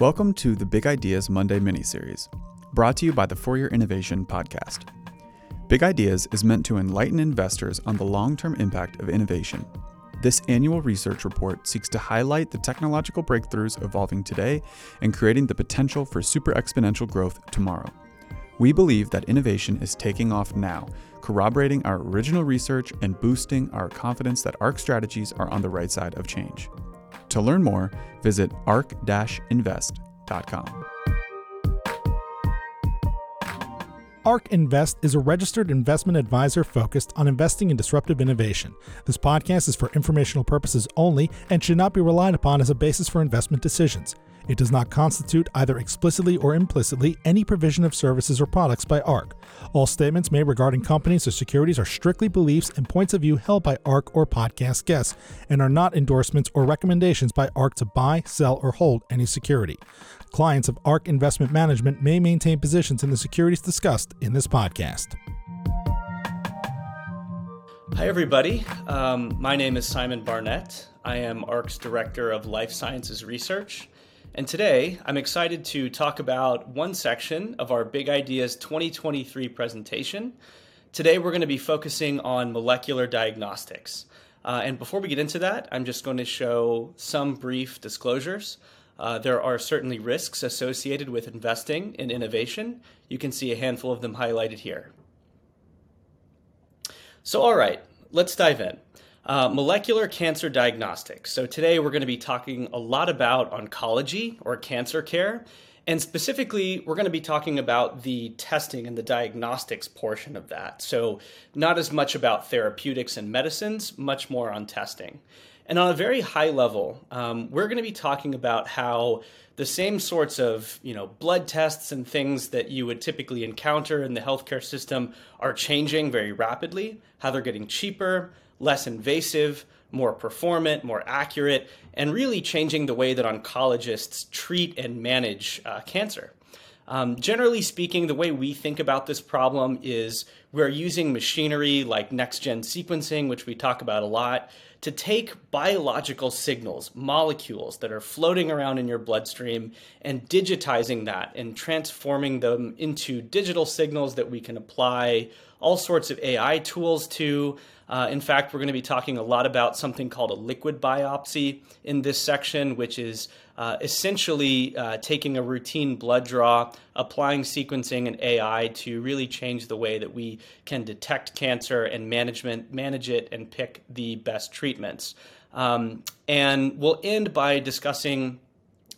Welcome to the Big Ideas Monday miniseries, brought to you by the For Your Innovation podcast. Big Ideas is meant to enlighten investors on the long term impact of innovation. This annual research report seeks to highlight the technological breakthroughs evolving today and creating the potential for super exponential growth tomorrow. We believe that innovation is taking off now, corroborating our original research and boosting our confidence that ARK strategies are on the right side of change. To learn more, visit ark-invest.com. ARK Invest is a registered investment advisor focused on investing in disruptive innovation. This podcast is for informational purposes only and should not be relied upon as a basis for investment decisions. It does not constitute, either explicitly or implicitly, any provision of services or products by ARK. All statements made regarding companies or securities are strictly beliefs and points of view held by ARK or podcast guests, and are not endorsements or recommendations by ARK to buy, sell, or hold any security. Clients of ARK Investment Management may maintain positions in the securities discussed in this podcast. Hi, everybody. Um, my name is Simon Barnett. I am ARK's Director of Life Sciences Research. And today, I'm excited to talk about one section of our Big Ideas 2023 presentation. Today, we're going to be focusing on molecular diagnostics. Uh, and before we get into that, I'm just going to show some brief disclosures. Uh, there are certainly risks associated with investing in innovation. You can see a handful of them highlighted here. So, all right, let's dive in. Uh, molecular cancer diagnostics. So, today we're going to be talking a lot about oncology or cancer care. And specifically, we're going to be talking about the testing and the diagnostics portion of that. So, not as much about therapeutics and medicines, much more on testing. And on a very high level, um, we're going to be talking about how the same sorts of you know blood tests and things that you would typically encounter in the healthcare system are changing very rapidly. How they're getting cheaper, less invasive, more performant, more accurate, and really changing the way that oncologists treat and manage uh, cancer. Um, generally speaking, the way we think about this problem is we're using machinery like next gen sequencing, which we talk about a lot, to take biological signals, molecules that are floating around in your bloodstream, and digitizing that and transforming them into digital signals that we can apply all sorts of AI tools to. Uh, in fact, we're going to be talking a lot about something called a liquid biopsy in this section, which is uh, essentially uh, taking a routine blood draw, applying sequencing and AI to really change the way that we can detect cancer and management manage it and pick the best treatments. Um, and we'll end by discussing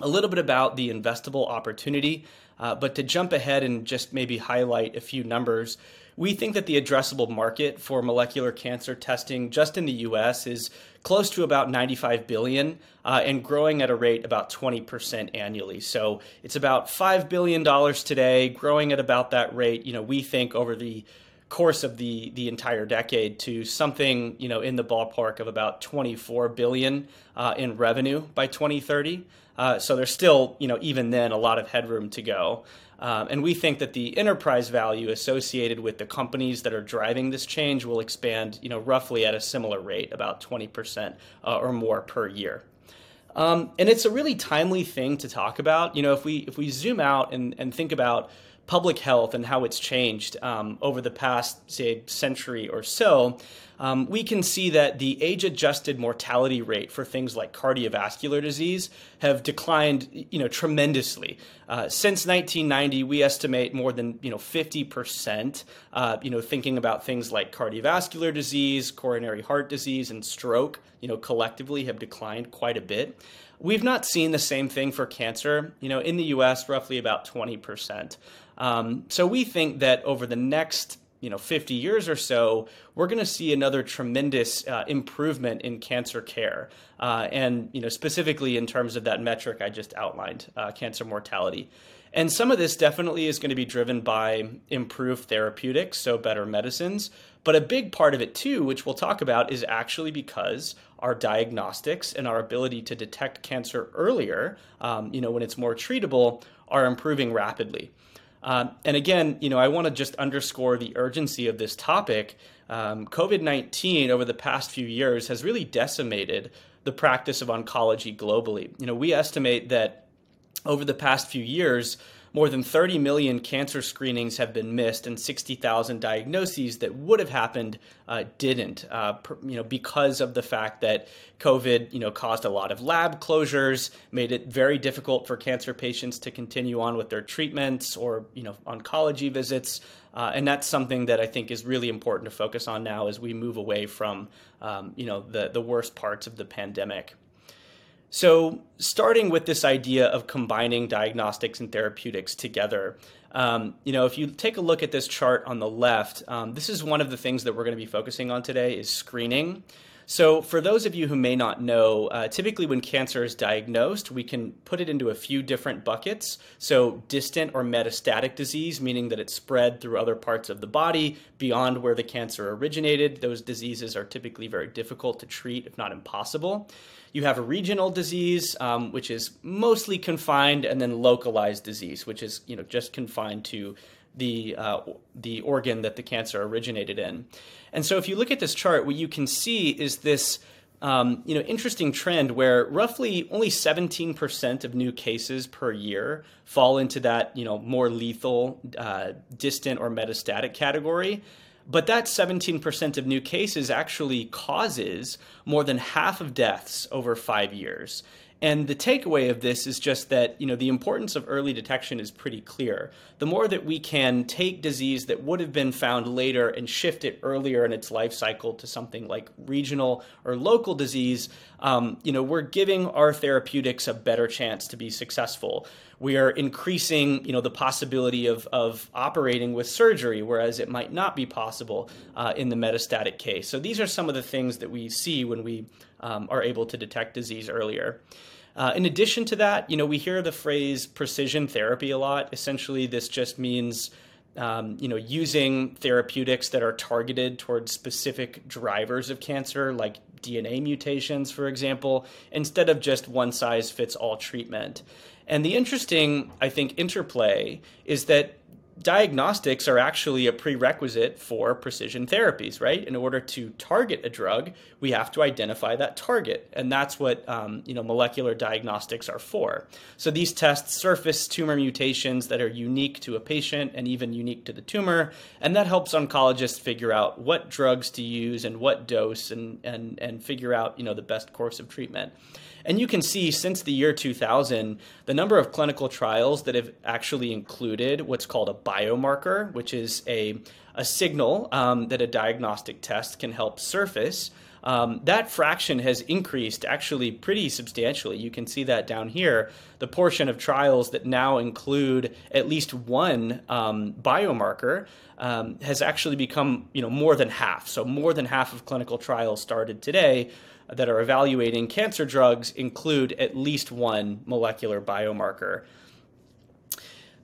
a little bit about the investable opportunity. Uh, but to jump ahead and just maybe highlight a few numbers, we think that the addressable market for molecular cancer testing just in the US is close to about 95 billion uh, and growing at a rate about 20% annually. So it's about 5 billion dollars today, growing at about that rate. You know, we think over the course of the the entire decade to something you know in the ballpark of about 24 billion uh, in revenue by 2030. Uh, so there's still you know even then a lot of headroom to go. Um, and we think that the enterprise value associated with the companies that are driving this change will expand, you know, roughly at a similar rate, about 20% uh, or more per year. Um, and it's a really timely thing to talk about. You know, if we if we zoom out and, and think about public health and how it's changed um, over the past, say, century or so, um, we can see that the age-adjusted mortality rate for things like cardiovascular disease have declined, you know, tremendously. Uh, since 1990, we estimate more than you know 50 percent. Uh, you know, thinking about things like cardiovascular disease, coronary heart disease, and stroke, you know, collectively have declined quite a bit. We've not seen the same thing for cancer. You know, in the U.S., roughly about 20 percent. Um, so we think that over the next you know 50 years or so we're going to see another tremendous uh, improvement in cancer care uh, and you know specifically in terms of that metric i just outlined uh, cancer mortality. And some of this definitely is going to be driven by improved therapeutics so better medicines but a big part of it too which we'll talk about is actually because our diagnostics and our ability to detect cancer earlier um, you know when it's more treatable are improving rapidly um, and again, you know, I want to just underscore the urgency of this topic. Um, COVID 19 over the past few years has really decimated the practice of oncology globally. You know, we estimate that over the past few years, more than 30 million cancer screenings have been missed, and 60,000 diagnoses that would have happened uh, didn't. Uh, per, you know, because of the fact that COVID, you know, caused a lot of lab closures, made it very difficult for cancer patients to continue on with their treatments or you know oncology visits. Uh, and that's something that I think is really important to focus on now as we move away from, um, you know, the the worst parts of the pandemic. So, starting with this idea of combining diagnostics and therapeutics together, um, you know, if you take a look at this chart on the left, um, this is one of the things that we're going to be focusing on today is screening. So, for those of you who may not know, uh, typically when cancer is diagnosed, we can put it into a few different buckets. So, distant or metastatic disease, meaning that it's spread through other parts of the body beyond where the cancer originated. Those diseases are typically very difficult to treat, if not impossible. You have a regional disease, um, which is mostly confined, and then localized disease, which is you know just confined to the uh, the organ that the cancer originated in. And so, if you look at this chart, what you can see is this. Um, you know, interesting trend where roughly only 17% of new cases per year fall into that, you know, more lethal, uh, distant or metastatic category. But that 17% of new cases actually causes more than half of deaths over five years. And the takeaway of this is just that, you know, the importance of early detection is pretty clear. The more that we can take disease that would have been found later and shift it earlier in its life cycle to something like regional or local disease, um, you know, we're giving our therapeutics a better chance to be successful. We are increasing, you know, the possibility of, of operating with surgery, whereas it might not be possible uh, in the metastatic case. So these are some of the things that we see when we um, are able to detect disease earlier. Uh, in addition to that, you know, we hear the phrase precision therapy a lot. Essentially, this just means um, you know, using therapeutics that are targeted towards specific drivers of cancer, like DNA mutations, for example, instead of just one size fits all treatment. And the interesting, I think, interplay is that diagnostics are actually a prerequisite for precision therapies, right? In order to target a drug, we have to identify that target, and that's what um, you know molecular diagnostics are for. So these tests surface tumor mutations that are unique to a patient and even unique to the tumor, and that helps oncologists figure out what drugs to use and what dose, and and and figure out you know the best course of treatment. And you can see since the year 2000, the number of clinical trials that have actually included what's called a biomarker, which is a, a signal um, that a diagnostic test can help surface. Um, that fraction has increased actually pretty substantially. You can see that down here. The portion of trials that now include at least one um, biomarker um, has actually become, you know, more than half. So more than half of clinical trials started today that are evaluating cancer drugs include at least one molecular biomarker.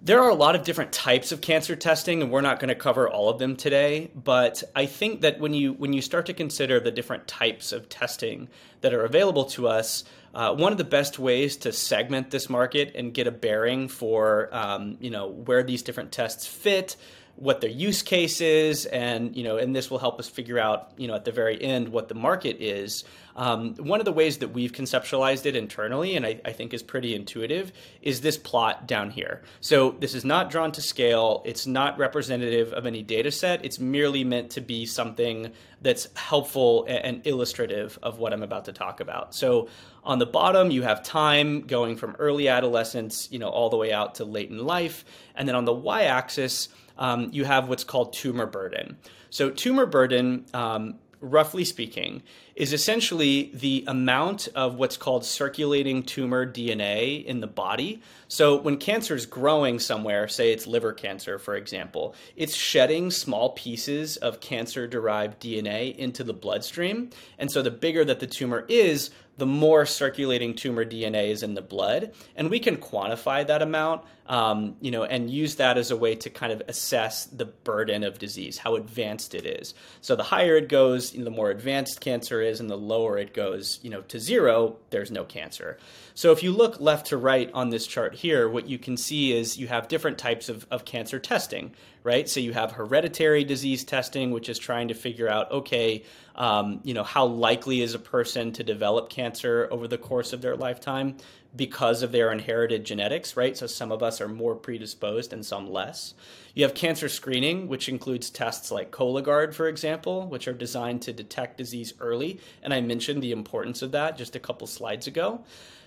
There are a lot of different types of cancer testing, and we're not going to cover all of them today. But I think that when you when you start to consider the different types of testing that are available to us, uh, one of the best ways to segment this market and get a bearing for um, you know where these different tests fit, what their use case is, and you know, and this will help us figure out, you know, at the very end what the market is. Um, one of the ways that we've conceptualized it internally, and I, I, think is pretty intuitive, is this plot down here. So this is not drawn to scale. It's not representative of any data set. It's merely meant to be something that's helpful and illustrative of what I'm about to talk about. So on the bottom, you have time going from early adolescence, you know, all the way out to late in life, and then on the y-axis um, you have what's called tumor burden. So, tumor burden, um, roughly speaking, is essentially the amount of what's called circulating tumor DNA in the body. So, when cancer is growing somewhere, say it's liver cancer, for example, it's shedding small pieces of cancer derived DNA into the bloodstream. And so, the bigger that the tumor is, the more circulating tumor DNA is in the blood, and we can quantify that amount, um, you know, and use that as a way to kind of assess the burden of disease, how advanced it is. So the higher it goes, the more advanced cancer is, and the lower it goes, you know, to zero, there's no cancer. So if you look left to right on this chart here, what you can see is you have different types of, of cancer testing, right? So you have hereditary disease testing, which is trying to figure out, okay, um, you know, how likely is a person to develop cancer over the course of their lifetime? Because of their inherited genetics, right? So some of us are more predisposed and some less. You have cancer screening, which includes tests like Cologuard, for example, which are designed to detect disease early. And I mentioned the importance of that just a couple slides ago.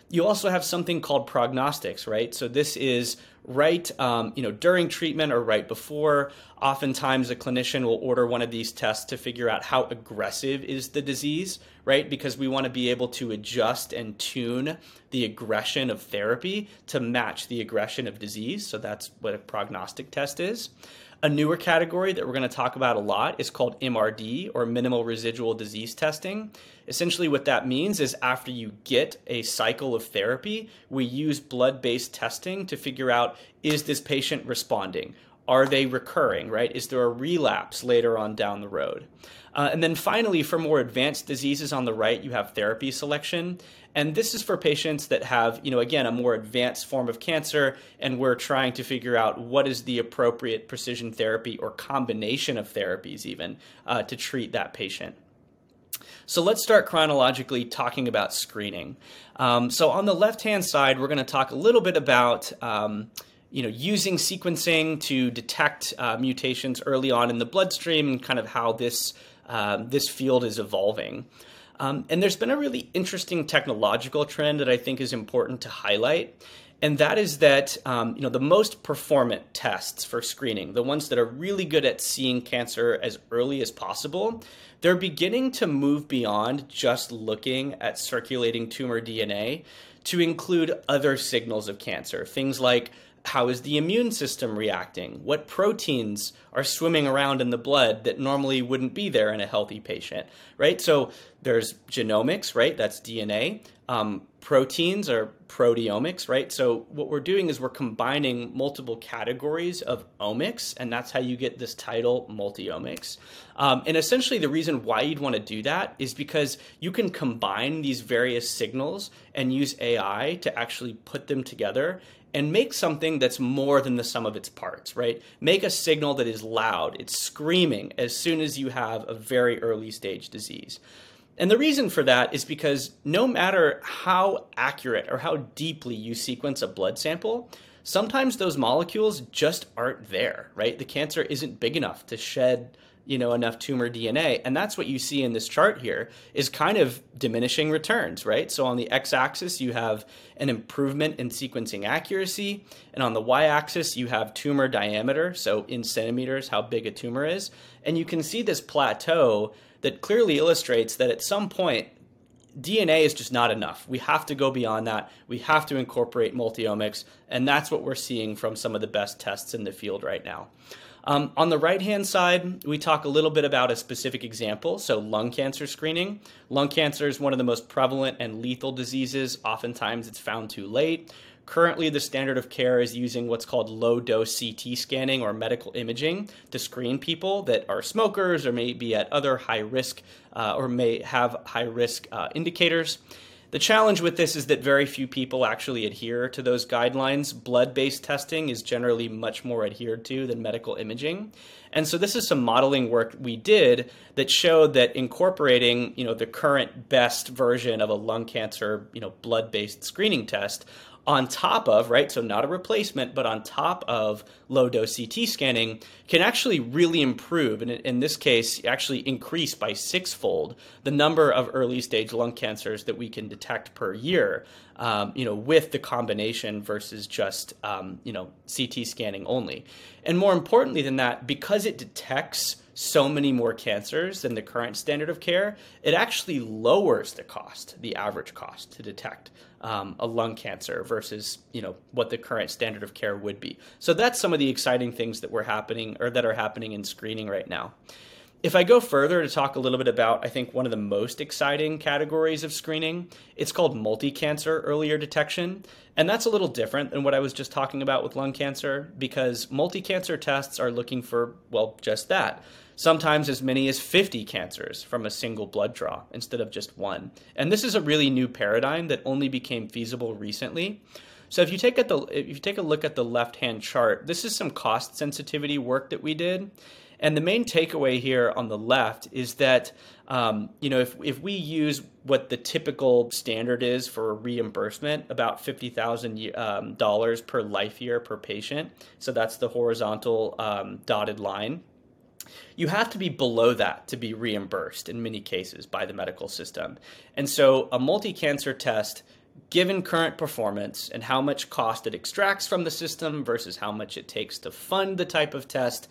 You also have something called prognostics, right? So this is right, um, you know, during treatment or right before. Oftentimes, a clinician will order one of these tests to figure out how aggressive is the disease, right? Because we want to be able to adjust and tune the aggression of therapy to match the aggression of disease. So that's what a prognostic test is. A newer category that we're going to talk about a lot is called MRD or minimal residual disease testing. Essentially, what that means is after you get a cycle of therapy, we use blood based testing to figure out is this patient responding? Are they recurring, right? Is there a relapse later on down the road? Uh, and then finally, for more advanced diseases on the right, you have therapy selection. And this is for patients that have, you know, again, a more advanced form of cancer, and we're trying to figure out what is the appropriate precision therapy or combination of therapies, even uh, to treat that patient. So let's start chronologically talking about screening. Um, so on the left-hand side, we're going to talk a little bit about. Um, you know, using sequencing to detect uh, mutations early on in the bloodstream and kind of how this um, this field is evolving. Um, and there's been a really interesting technological trend that I think is important to highlight. And that is that um, you know the most performant tests for screening, the ones that are really good at seeing cancer as early as possible, they're beginning to move beyond just looking at circulating tumor DNA to include other signals of cancer, things like how is the immune system reacting? What proteins are swimming around in the blood that normally wouldn't be there in a healthy patient, right? So there's genomics, right? That's DNA. Um, proteins are proteomics, right? So what we're doing is we're combining multiple categories of omics, and that's how you get this title, multiomics. Um, and essentially, the reason why you'd want to do that is because you can combine these various signals and use AI to actually put them together and make something that's more than the sum of its parts, right? Make a signal that is loud, it's screaming as soon as you have a very early stage disease. And the reason for that is because no matter how accurate or how deeply you sequence a blood sample, sometimes those molecules just aren't there, right? The cancer isn't big enough to shed you know enough tumor DNA and that's what you see in this chart here is kind of diminishing returns right so on the x-axis you have an improvement in sequencing accuracy and on the y-axis you have tumor diameter so in centimeters how big a tumor is and you can see this plateau that clearly illustrates that at some point DNA is just not enough. We have to go beyond that. We have to incorporate multiomics, and that's what we're seeing from some of the best tests in the field right now. Um, on the right hand side, we talk a little bit about a specific example. So, lung cancer screening. Lung cancer is one of the most prevalent and lethal diseases. Oftentimes, it's found too late. Currently, the standard of care is using what's called low dose CT scanning or medical imaging to screen people that are smokers or may be at other high risk uh, or may have high risk uh, indicators. The challenge with this is that very few people actually adhere to those guidelines. Blood based testing is generally much more adhered to than medical imaging. And so this is some modeling work we did that showed that incorporating, you know, the current best version of a lung cancer, you know, blood-based screening test on top of, right? So not a replacement, but on top of low dose CT scanning can actually really improve, and in this case, actually increase by sixfold the number of early stage lung cancers that we can detect per year. Um, you know, with the combination versus just um, you know CT scanning only, and more importantly than that, because it detects so many more cancers than the current standard of care, it actually lowers the cost, the average cost to detect um, a lung cancer versus you know what the current standard of care would be. So that's some of the exciting things that were happening or that are happening in screening right now. If I go further to talk a little bit about, I think one of the most exciting categories of screening, it's called multi cancer earlier detection. And that's a little different than what I was just talking about with lung cancer because multi cancer tests are looking for, well, just that sometimes as many as 50 cancers from a single blood draw instead of just one. And this is a really new paradigm that only became feasible recently. So if you take at the if you take a look at the left-hand chart, this is some cost sensitivity work that we did. And the main takeaway here on the left is that um, you know if if we use what the typical standard is for reimbursement, about fifty thousand um, dollars per life year per patient. So that's the horizontal um, dotted line you have to be below that to be reimbursed in many cases by the medical system. And so a multi cancer test, given current performance and how much cost it extracts from the system versus how much it takes to fund the type of test,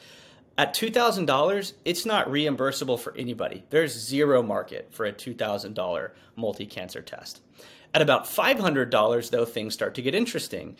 at $2,000, it's not reimbursable for anybody. There's zero market for a $2,000 multi cancer test. At about $500, though, things start to get interesting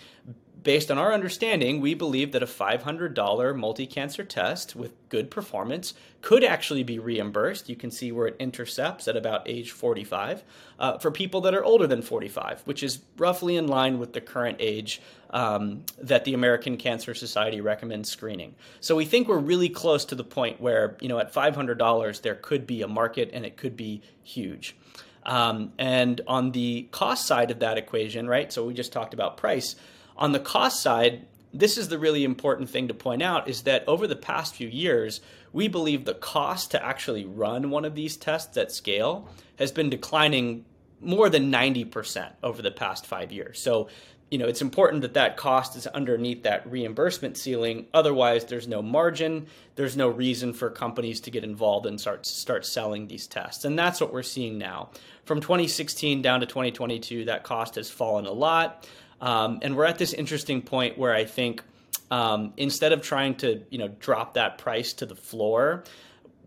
based on our understanding, we believe that a $500 multi cancer test with good performance could actually be reimbursed. You can see where it intercepts at about age 45 uh, for people that are older than 45, which is roughly in line with the current age um, that the American Cancer Society recommends screening. So we think we're really close to the point where, you know, at $500, there could be a market and it could be huge. Um, and on the cost side of that equation, right? So we just talked about price on the cost side, this is the really important thing to point out is that over the past few years, we believe the cost to actually run one of these tests at scale has been declining more than 90% over the past five years. So, you know, it's important that that cost is underneath that reimbursement ceiling. Otherwise, there's no margin. There's no reason for companies to get involved and start start selling these tests. And that's what we're seeing now. From 2016 down to 2022, that cost has fallen a lot. Um, and we're at this interesting point where I think um, instead of trying to you know drop that price to the floor,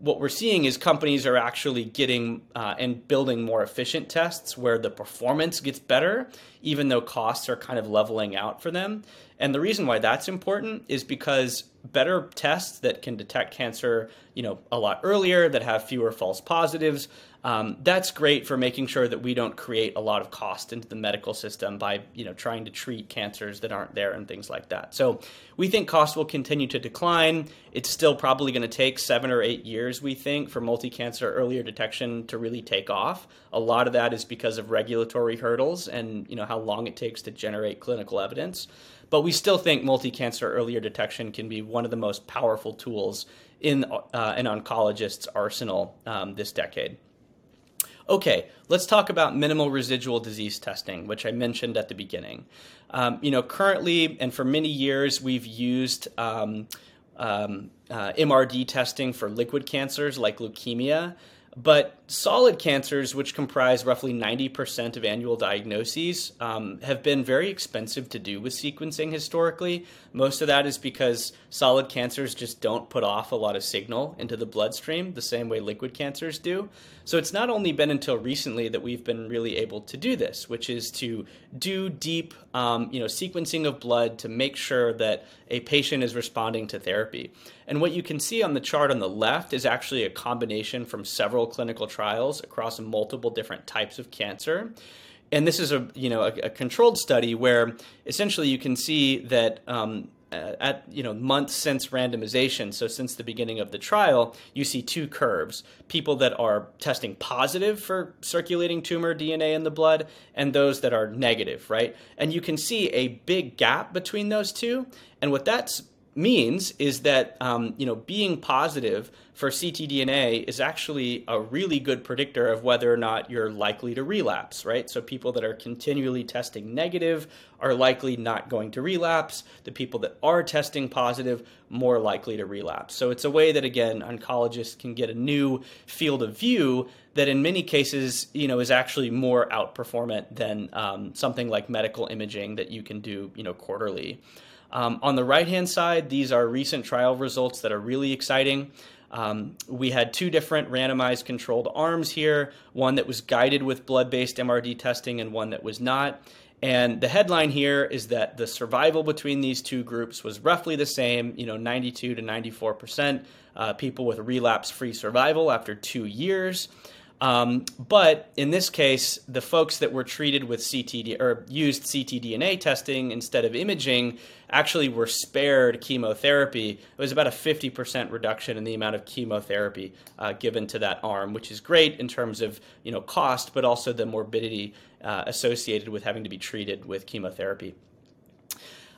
what we're seeing is companies are actually getting uh, and building more efficient tests where the performance gets better, even though costs are kind of leveling out for them. And the reason why that's important is because better tests that can detect cancer, you know, a lot earlier, that have fewer false positives, um, that's great for making sure that we don't create a lot of cost into the medical system by you know trying to treat cancers that aren't there and things like that. So we think cost will continue to decline. It's still probably going to take seven or eight years, we think, for multi-cancer earlier detection to really take off. A lot of that is because of regulatory hurdles and you know how long it takes to generate clinical evidence. But we still think multi-cancer earlier detection can be one of the most powerful tools in uh, an oncologist's arsenal um, this decade. Okay, let's talk about minimal residual disease testing, which I mentioned at the beginning. Um, you know, currently and for many years, we've used um, um, uh, MRD testing for liquid cancers like leukemia. But solid cancers, which comprise roughly 90% of annual diagnoses, um, have been very expensive to do with sequencing historically. Most of that is because solid cancers just don't put off a lot of signal into the bloodstream the same way liquid cancers do. So it's not only been until recently that we've been really able to do this, which is to do deep, um, you know, sequencing of blood to make sure that a patient is responding to therapy. And what you can see on the chart on the left is actually a combination from several clinical trials across multiple different types of cancer. And this is a you know a, a, controlled study where essentially you can see that um, at you know months since randomization so since the beginning of the trial you see two curves people that are testing positive for circulating tumor dna in the blood and those that are negative right? And you can see a big gap between those two. And what that's means is that um, you know being positive for ctDNA is actually a really good predictor of whether or not you're likely to relapse, right? So people that are continually testing negative are likely not going to relapse. The people that are testing positive more likely to relapse. So it's a way that again oncologists can get a new field of view that in many cases you know is actually more outperformant than um, something like medical imaging that you can do you know quarterly. Um, on the right hand side, these are recent trial results that are really exciting. Um, we had two different randomized controlled arms here one that was guided with blood based MRD testing and one that was not. And the headline here is that the survival between these two groups was roughly the same, you know, 92 to 94 percent, uh, people with relapse free survival after two years. Um, but in this case, the folks that were treated with CTD or used ctDNA testing instead of imaging actually were spared chemotherapy. It was about a 50% reduction in the amount of chemotherapy uh, given to that arm, which is great in terms of you know cost, but also the morbidity uh, associated with having to be treated with chemotherapy.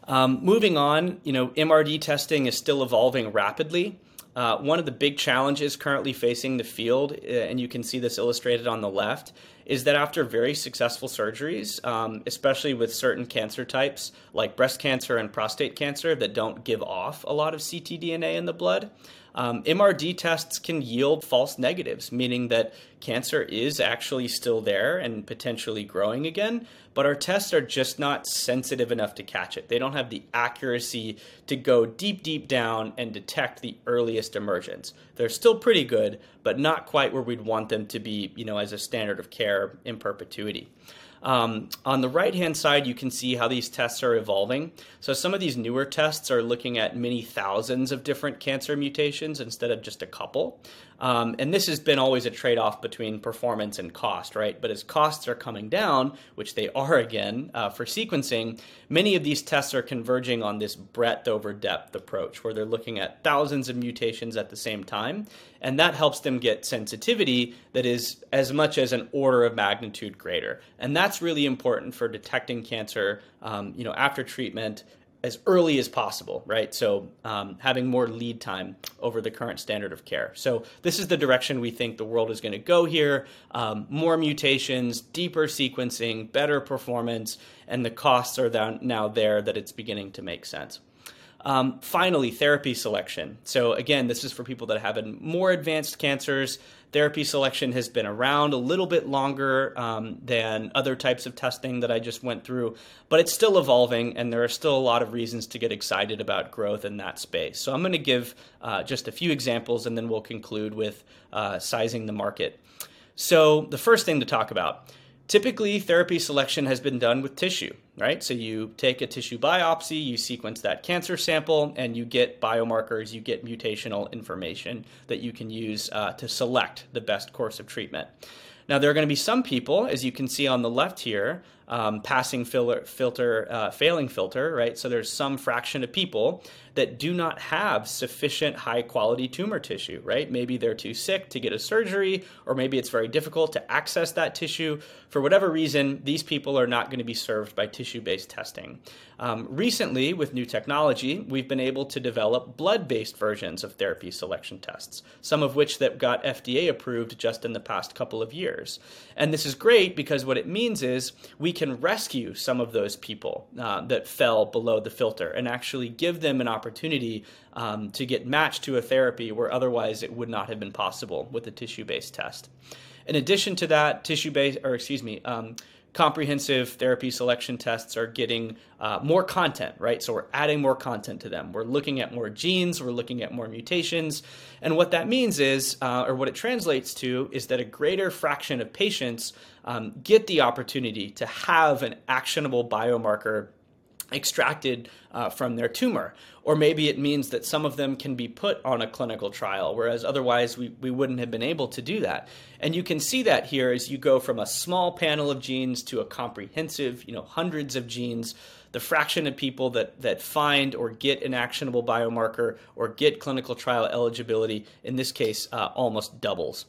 Um, moving on, you know, MRD testing is still evolving rapidly. Uh, one of the big challenges currently facing the field, uh, and you can see this illustrated on the left, is that after very successful surgeries, um, especially with certain cancer types like breast cancer and prostate cancer that don't give off a lot of ctDNA in the blood, um, MRD tests can yield false negatives, meaning that cancer is actually still there and potentially growing again, but our tests are just not sensitive enough to catch it. They don't have the accuracy to go deep, deep down and detect the earliest emergence. They're still pretty good, but not quite where we'd want them to be, you know, as a standard of care in perpetuity. Um, on the right hand side, you can see how these tests are evolving. So, some of these newer tests are looking at many thousands of different cancer mutations instead of just a couple. Um, and this has been always a trade off between performance and cost, right? But as costs are coming down, which they are again uh, for sequencing, many of these tests are converging on this breadth over depth approach where they're looking at thousands of mutations at the same time. And that helps them get sensitivity that is as much as an order of magnitude greater. And that's really important for detecting cancer um, you know, after treatment as early as possible, right? So um, having more lead time over the current standard of care. So this is the direction we think the world is going to go here. Um, more mutations, deeper sequencing, better performance, and the costs are now there that it's beginning to make sense. Um, finally, therapy selection. So again, this is for people that have more advanced cancers therapy selection has been around a little bit longer um, than other types of testing that I just went through, but it's still evolving, and there are still a lot of reasons to get excited about growth in that space. So I'm going to give uh, just a few examples, and then we'll conclude with uh, sizing the market. So the first thing to talk about Typically, therapy selection has been done with tissue, right? So you take a tissue biopsy, you sequence that cancer sample, and you get biomarkers, you get mutational information that you can use uh, to select the best course of treatment. Now, there are going to be some people, as you can see on the left here, um, passing filter, filter uh, failing filter, right? So there's some fraction of people that do not have sufficient high quality tumor tissue, right? Maybe they're too sick to get a surgery, or maybe it's very difficult to access that tissue. For whatever reason, these people are not going to be served by tissue based testing. Um, recently, with new technology, we've been able to develop blood based versions of therapy selection tests, some of which that got FDA approved just in the past couple of years. And this is great because what it means is we can rescue some of those people uh, that fell below the filter and actually give them an opportunity um, to get matched to a therapy where otherwise it would not have been possible with a tissue based test. In addition to that, tissue based, or excuse me, um, comprehensive therapy selection tests are getting uh, more content, right? So we're adding more content to them. We're looking at more genes, we're looking at more mutations. And what that means is, uh, or what it translates to, is that a greater fraction of patients um, get the opportunity to have an actionable biomarker extracted uh, from their tumor. Or maybe it means that some of them can be put on a clinical trial, whereas otherwise we, we wouldn't have been able to do that. And you can see that here as you go from a small panel of genes to a comprehensive, you know, hundreds of genes. The fraction of people that, that find or get an actionable biomarker or get clinical trial eligibility, in this case, uh, almost doubles.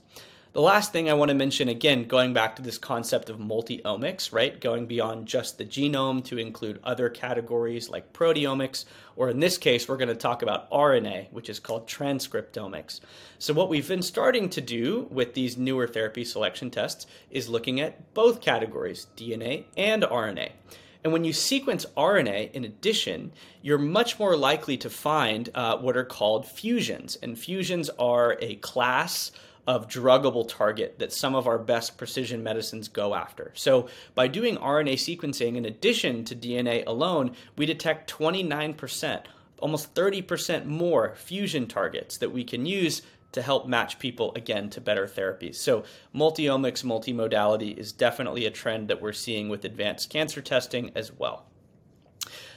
The last thing I want to mention, again, going back to this concept of multi-omics, right? Going beyond just the genome to include other categories like proteomics, or in this case, we're going to talk about RNA, which is called transcriptomics. So, what we've been starting to do with these newer therapy selection tests is looking at both categories, DNA and RNA. And when you sequence RNA, in addition, you're much more likely to find uh, what are called fusions. And fusions are a class of druggable target that some of our best precision medicines go after. So, by doing RNA sequencing in addition to DNA alone, we detect 29%, almost 30% more fusion targets that we can use to help match people again to better therapies. So, multiomics, multimodality is definitely a trend that we're seeing with advanced cancer testing as well.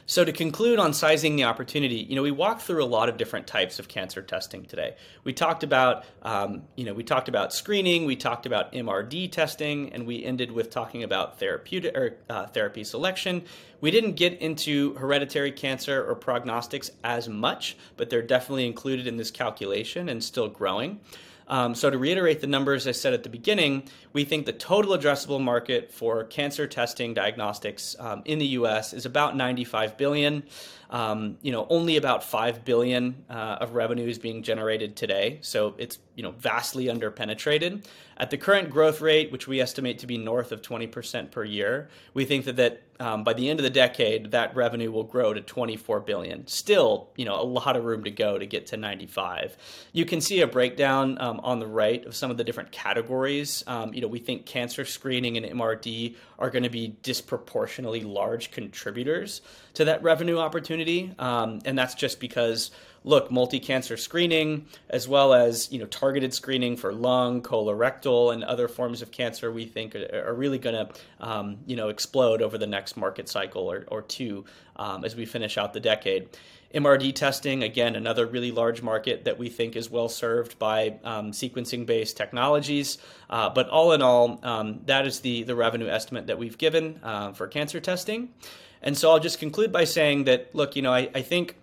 So to conclude on sizing the opportunity, you know, we walked through a lot of different types of cancer testing today. We talked about, um, you know, we talked about screening, we talked about MRD testing, and we ended with talking about therapeutic or uh, therapy selection. We didn't get into hereditary cancer or prognostics as much, but they're definitely included in this calculation and still growing. Um, so, to reiterate the numbers I said at the beginning, we think the total addressable market for cancer testing diagnostics um, in the U.S. is about 95 billion. Um, you know, only about five billion uh, of revenue is being generated today, so it's you know vastly underpenetrated. At the current growth rate, which we estimate to be north of 20% per year, we think that that um, by the end of the decade, that revenue will grow to 24 billion. Still, you know, a lot of room to go to get to 95. You can see a breakdown um, on the right of some of the different categories. Um, you know, we think cancer screening and MRD are going to be disproportionately large contributors to that revenue opportunity, um, and that's just because look, multi-cancer screening as well as you know targeted screening for lung, colorectal, and other forms of cancer, we think are, are really going to um, you know explode over the next market cycle or, or two um, as we finish out the decade. MRD testing, again, another really large market that we think is well served by um, sequencing based technologies. Uh, but all in all, um, that is the, the revenue estimate that we've given uh, for cancer testing. And so I'll just conclude by saying that, look, you know, I, I think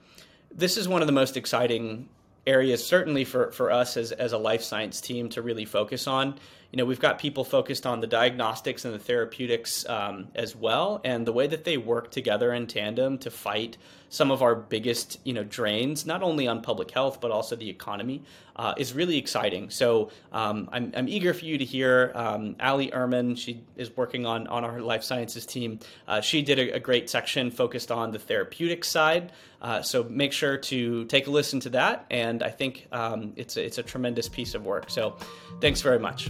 this is one of the most exciting areas, certainly for, for us as, as a life science team, to really focus on. You know, we've got people focused on the diagnostics and the therapeutics um, as well, and the way that they work together in tandem to fight some of our biggest, you know, drains, not only on public health but also the economy, uh, is really exciting. So um, I'm, I'm eager for you to hear um, Ali Ehrman. She is working on on our life sciences team. Uh, she did a, a, great section focused on the therapeutic side. Uh, so make sure to take a listen to that, and I think um, it's a, it's a tremendous piece of work. So thanks very much.